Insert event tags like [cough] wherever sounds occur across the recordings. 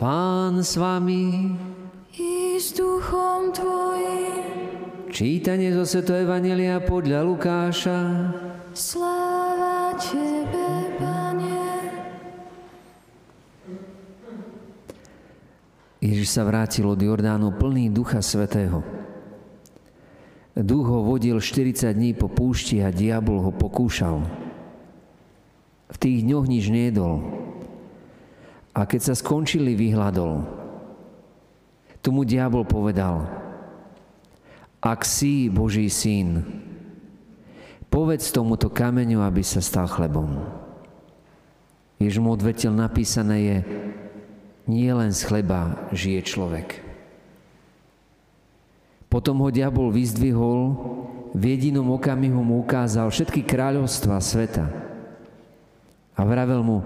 Pán s vami. I s duchom tvojim. Čítanie zo Sveto Evangelia podľa Lukáša. Sláva Tebe, Pane. Ježiš sa vrátil od Jordánu plný Ducha Svetého. Duch ho vodil 40 dní po púšti a diabol ho pokúšal. V tých dňoch nič nejedol. A keď sa skončili, vyhľadol. Tu mu diabol povedal, ak si Boží syn, povedz tomuto kameňu, aby sa stal chlebom. Jež mu odvetil napísané je, nie len z chleba žije človek. Potom ho diabol vyzdvihol, v jedinom okamihu mu ukázal všetky kráľovstva sveta. A vravel mu,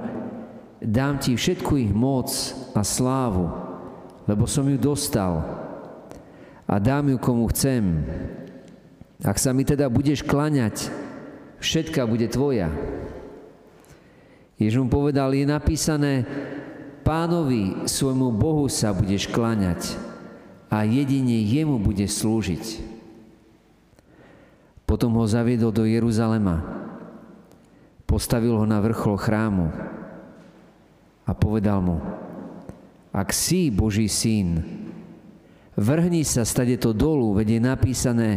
dám ti všetku ich moc a slávu, lebo som ju dostal a dám ju komu chcem. Ak sa mi teda budeš klaňať, všetka bude tvoja. Jež mu povedal, je napísané, Pánovi, svojmu Bohu sa budeš kláňať a jedine jemu budeš slúžiť. Potom ho zaviedol do Jeruzalema, postavil ho na vrchol chrámu a povedal mu, ak si Boží syn, vrhni sa stade to dolu, veď je napísané,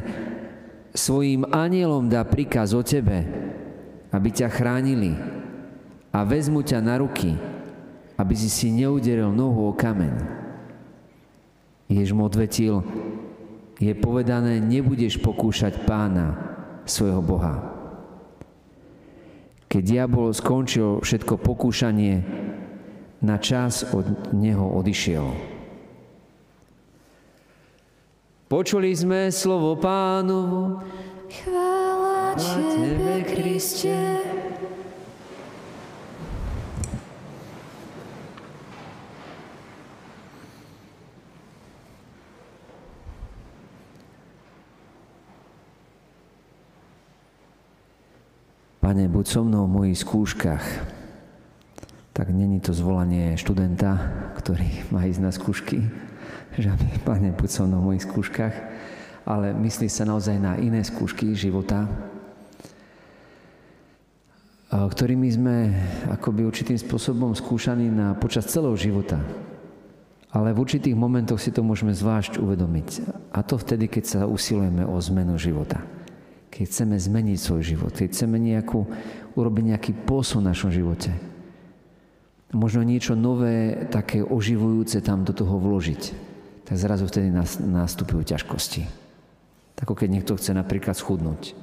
svojim anielom dá príkaz o tebe, aby ťa chránili a vezmu ťa na ruky, aby si si neuderil nohu o kameň. Jež mu odvetil, je povedané, nebudeš pokúšať pána, svojho Boha. Keď diabol skončil všetko pokúšanie, na čas od neho odišiel. Počuli sme slovo pánovo. Chvála Tebe, Kriste. Pane, buď so mnou v mojich skúškach. Tak není to zvolanie študenta, ktorý má ísť na skúšky, že aby, Pane, buď so mnou v mojich skúškach, ale myslí sa naozaj na iné skúšky života, ktorými sme akoby určitým spôsobom skúšaní na, počas celého života. Ale v určitých momentoch si to môžeme zvlášť uvedomiť. A to vtedy, keď sa usilujeme o zmenu života keď chceme zmeniť svoj život, keď chceme nejakú, urobiť nejaký posun v našom živote. Možno niečo nové, také oživujúce tam do toho vložiť. Tak zrazu vtedy nastupujú ťažkosti. Tako keď niekto chce napríklad schudnúť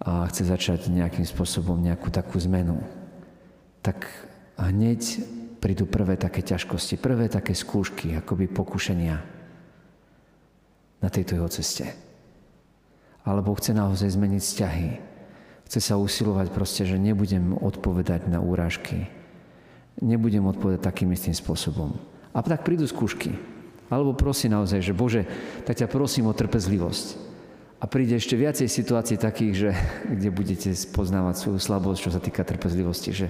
a chce začať nejakým spôsobom nejakú takú zmenu, tak hneď prídu prvé také ťažkosti, prvé také skúšky, akoby pokušenia na tejto jeho ceste alebo chce naozaj zmeniť vzťahy. Chce sa usilovať proste, že nebudem odpovedať na úražky. Nebudem odpovedať takým istým spôsobom. A tak prídu skúšky. Alebo prosí naozaj, že Bože, tak ťa prosím o trpezlivosť. A príde ešte viacej situácií takých, že, [laughs] kde budete spoznávať svoju slabosť, čo sa týka trpezlivosti, že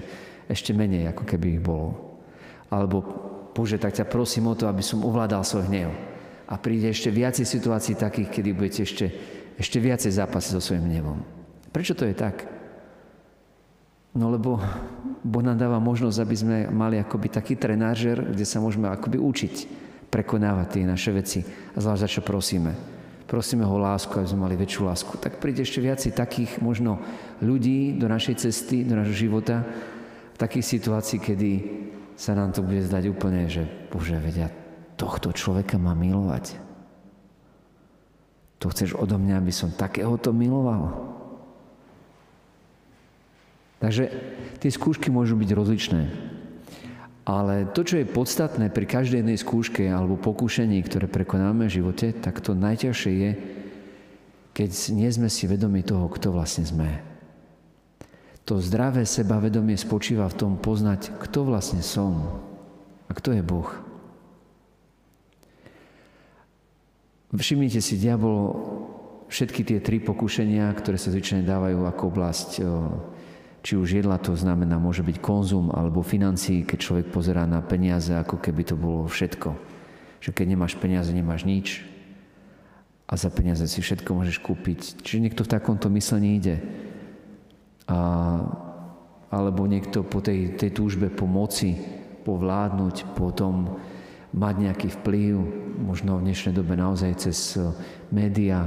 ešte menej, ako keby ich bolo. Alebo Bože, tak ťa prosím o to, aby som ovládal svoj hnev. A príde ešte viacej situácií takých, kedy budete ešte ešte viacej zápasy so svojím hnevom. Prečo to je tak? No lebo Boh nám dáva možnosť, aby sme mali akoby taký trenážer, kde sa môžeme akoby učiť prekonávať tie naše veci. A zvlášť za čo prosíme. Prosíme ho lásku, aby sme mali väčšiu lásku. Tak príde ešte viacej takých možno ľudí do našej cesty, do nášho života, v takých situácií, kedy sa nám to bude zdať úplne, že Bože, vedia, tohto človeka má milovať. To chceš odo mňa, aby som takéhoto miloval? Takže tie skúšky môžu byť rozličné. Ale to, čo je podstatné pri každej jednej skúške alebo pokúšení, ktoré prekonáme v živote, tak to najťažšie je, keď nie sme si vedomi toho, kto vlastne sme. To zdravé sebavedomie spočíva v tom poznať, kto vlastne som a kto je Boh. Všimnite si, diabol všetky tie tri pokušenia, ktoré sa zvyčajne dávajú ako oblasť Či už jedla to znamená, môže byť konzum alebo financií, keď človek pozerá na peniaze, ako keby to bolo všetko. Že keď nemáš peniaze, nemáš nič a za peniaze si všetko môžeš kúpiť. Čiže niekto v takomto myslení ide. A, alebo niekto po tej, tej túžbe po moci, povládnuť, potom mať nejaký vplyv, možno v dnešnej dobe naozaj cez média,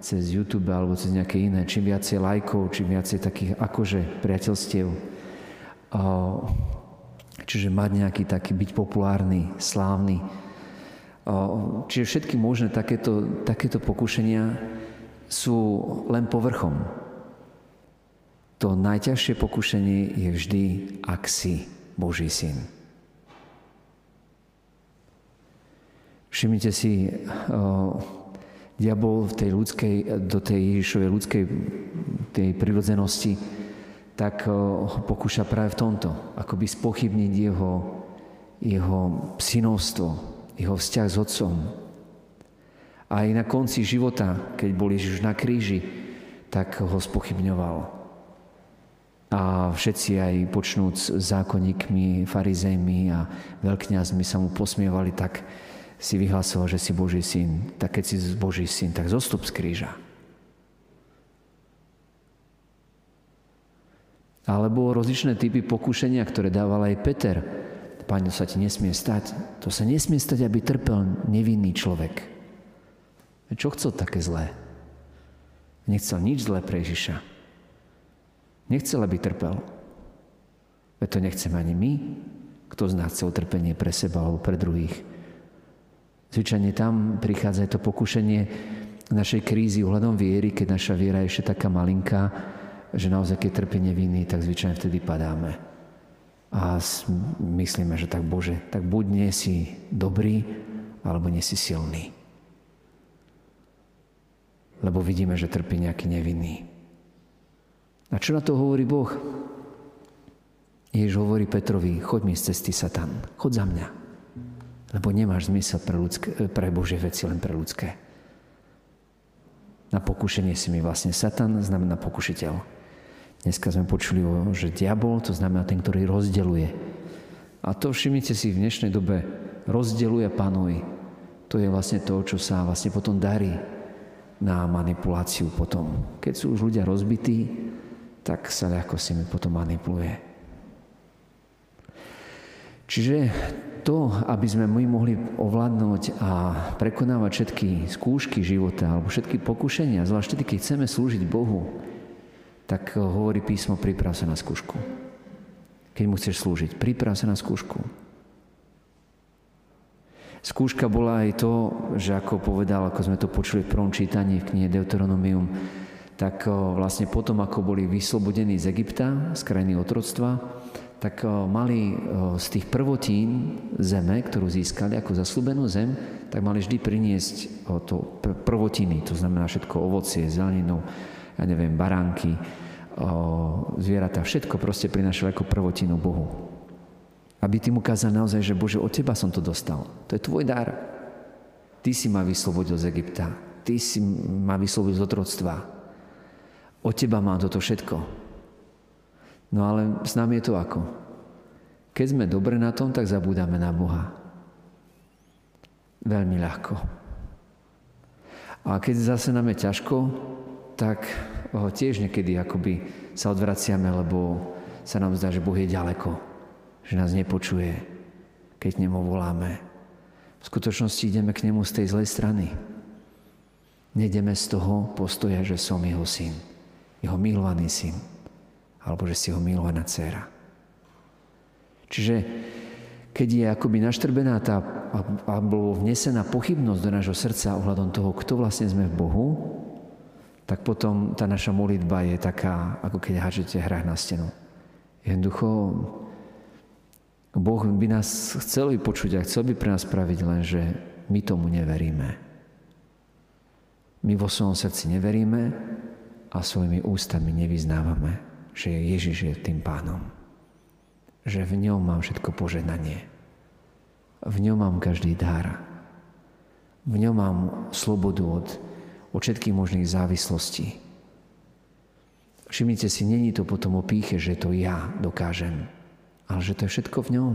cez YouTube alebo cez nejaké iné, čím viacej lajkov, čím viacej takých akože priateľstiev. Čiže mať nejaký taký, byť populárny, slávny. Čiže všetky možné takéto, takéto pokušenia sú len povrchom. To najťažšie pokušenie je vždy, ak si Boží syn. Všimnite si, diabol v tej ľudskej, do tej Ježišovej ľudskej tej prirodzenosti, tak eh, ho pokúša práve v tomto, akoby spochybniť jeho, jeho synovstvo, jeho vzťah s otcom. A aj na konci života, keď bol Ježiš na kríži, tak ho spochybňoval. A všetci aj počnúc zákonníkmi, farizejmi a veľkňazmi sa mu posmievali tak, si vyhlasoval, že si Boží syn, tak keď si Boží syn, tak zostup z kríža. Alebo rozličné typy pokušenia, ktoré dával aj Peter. Pane, sa ti nesmie stať. To sa nesmie stať, aby trpel nevinný človek. Čo chcel také zlé? Nechcel nič zlé pre Ježiša. Nechcel, aby trpel. Veď to nechceme ani my. Kto z nás chce utrpenie pre seba alebo pre druhých? Zvyčajne tam prichádza to pokušenie našej krízy ohľadom viery, keď naša viera je ešte taká malinká, že naozaj keď trpí nevinný, tak zvyčajne vtedy padáme. A myslíme, že tak Bože, tak buď nie si dobrý, alebo nie si silný. Lebo vidíme, že trpí nejaký nevinný. A čo na to hovorí Boh? Jež hovorí Petrovi, choď mi z cesty Satan, choď za mňa. Lebo nemáš zmysel pre, ľudské, pre Božie veci, len pre ľudské. Na pokušenie si mi vlastne Satan znamená pokušiteľ. Dneska sme počuli, že diabol to znamená ten, ktorý rozdeluje. A to všimnite si v dnešnej dobe rozdeluje panuj. To je vlastne to, čo sa vlastne potom darí na manipuláciu potom. Keď sú už ľudia rozbití, tak sa ľahko si mi potom manipuluje. Čiže to, aby sme my mohli ovládnuť a prekonávať všetky skúšky života alebo všetky pokušenia, zvlášť vtedy, keď chceme slúžiť Bohu, tak hovorí písmo, priprav sa na skúšku. Keď mu chceš slúžiť, priprav sa na skúšku. Skúška bola aj to, že ako povedal, ako sme to počuli v prvom čítaní v knihe Deuteronomium, tak vlastne potom, ako boli vyslobodení z Egypta, z krajiny otroctva, tak eh, mali eh, z tých prvotín zeme, ktorú získali ako zaslúbenú zem, tak mali vždy priniesť eh, to prvotiny, to znamená všetko ovocie, zeleninu, ja neviem, baránky, zvieratá, všetko proste prinašali ako prvotinu Bohu. Aby tým ukázal naozaj, že Bože, od Teba som to dostal. To je Tvoj dar. Ty si ma vyslobodil z Egypta. Ty si ma vyslobodil z otroctva. Od Teba mám toto všetko. No ale s nami je to ako? Keď sme dobre na tom, tak zabúdame na Boha. Veľmi ľahko. A keď zase nám je ťažko, tak ho tiež niekedy akoby sa odvraciame, lebo sa nám zdá, že Boh je ďaleko, že nás nepočuje, keď nemu voláme. V skutočnosti ideme k nemu z tej zlej strany. Nejdeme z toho postoja, že som jeho syn, jeho milovaný syn alebo že si ho milovaná dcera. Čiže keď je akoby naštrbená tá, alebo vnesená pochybnosť do nášho srdca ohľadom toho, kto vlastne sme v Bohu, tak potom tá naša modlitba je taká, ako keď hážete hrách na stenu. Jednoducho, Boh by nás chcel vypočuť a chcel by pre nás spraviť, lenže my tomu neveríme. My vo svojom srdci neveríme a svojimi ústami nevyznávame že Ježiš je tým pánom. Že v ňom mám všetko požehnanie. V ňom mám každý dar. V ňom mám slobodu od, od všetkých možných závislostí. Všimnite si, není to potom o píche, že to ja dokážem, ale že to je všetko v ňom.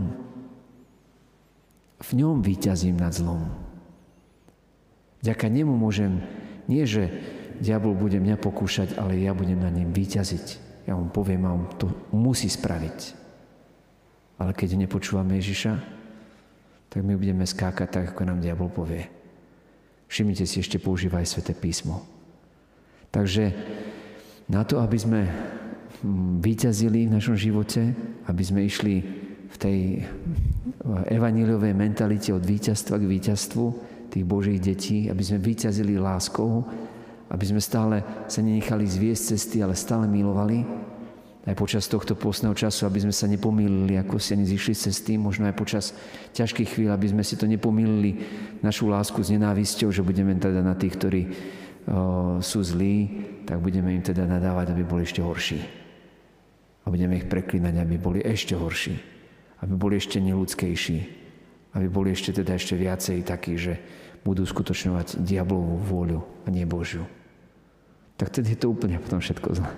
V ňom vyťazím nad zlom. Vďaka nemu môžem, nie že diabol bude mňa pokúšať, ale ja budem na ním vyťaziť. Ja mu poviem a on to musí spraviť. Ale keď nepočúvame Ježiša, tak my budeme skákať tak, ako nám diabol povie. Všimnite si, ešte používaj Sveté písmo. Takže na to, aby sme hm, vyťazili v našom živote, aby sme išli v tej evaníliovej mentalite od víťazstva k víťazstvu tých Božích detí, aby sme vyťazili láskou, aby sme stále sa nenechali zviesť cesty, ale stále milovali. Aj počas tohto postného času, aby sme sa nepomýlili, ako si ani zišli cesty, možno aj počas ťažkých chvíľ, aby sme si to nepomýlili, našu lásku s nenávisťou, že budeme teda na tých, ktorí o, sú zlí, tak budeme im teda nadávať, aby boli ešte horší. A budeme ich preklinať, aby boli ešte horší. Aby boli ešte neludskejší. Aby boli ešte teda ešte viacej takí, že budú skutočňovať diablovú vôľu a nie Božiu tak tedy je to úplne potom všetko zle.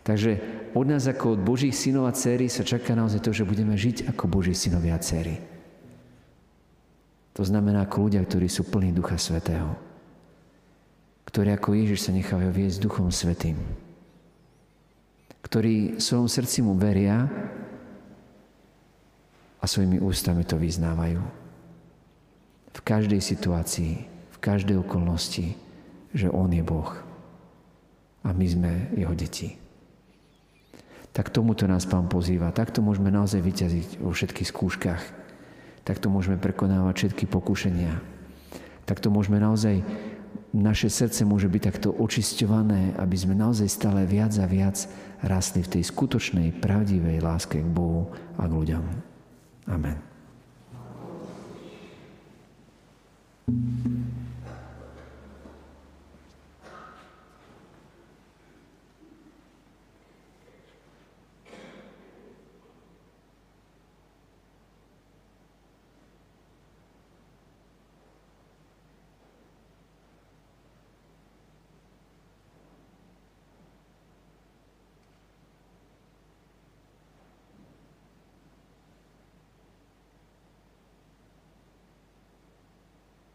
Takže od nás ako od Božích synov a dcery sa čaká naozaj to, že budeme žiť ako Boží synovia a dcery. To znamená ako ľudia, ktorí sú plní Ducha Svetého. Ktorí ako Ježiš sa nechávajú viesť Duchom Svetým. Ktorí svojom srdci mu veria a svojimi ústami to vyznávajú. V každej situácii, v každej okolnosti, že On je Boh a my sme jeho deti. Tak tomuto nás Pán pozýva. Takto môžeme naozaj vyťaziť vo všetkých skúškach. Takto môžeme prekonávať všetky pokušenia. Takto môžeme naozaj, naše srdce môže byť takto očisťované, aby sme naozaj stále viac a viac rastli v tej skutočnej, pravdivej láske k Bohu a k ľuďom. Amen.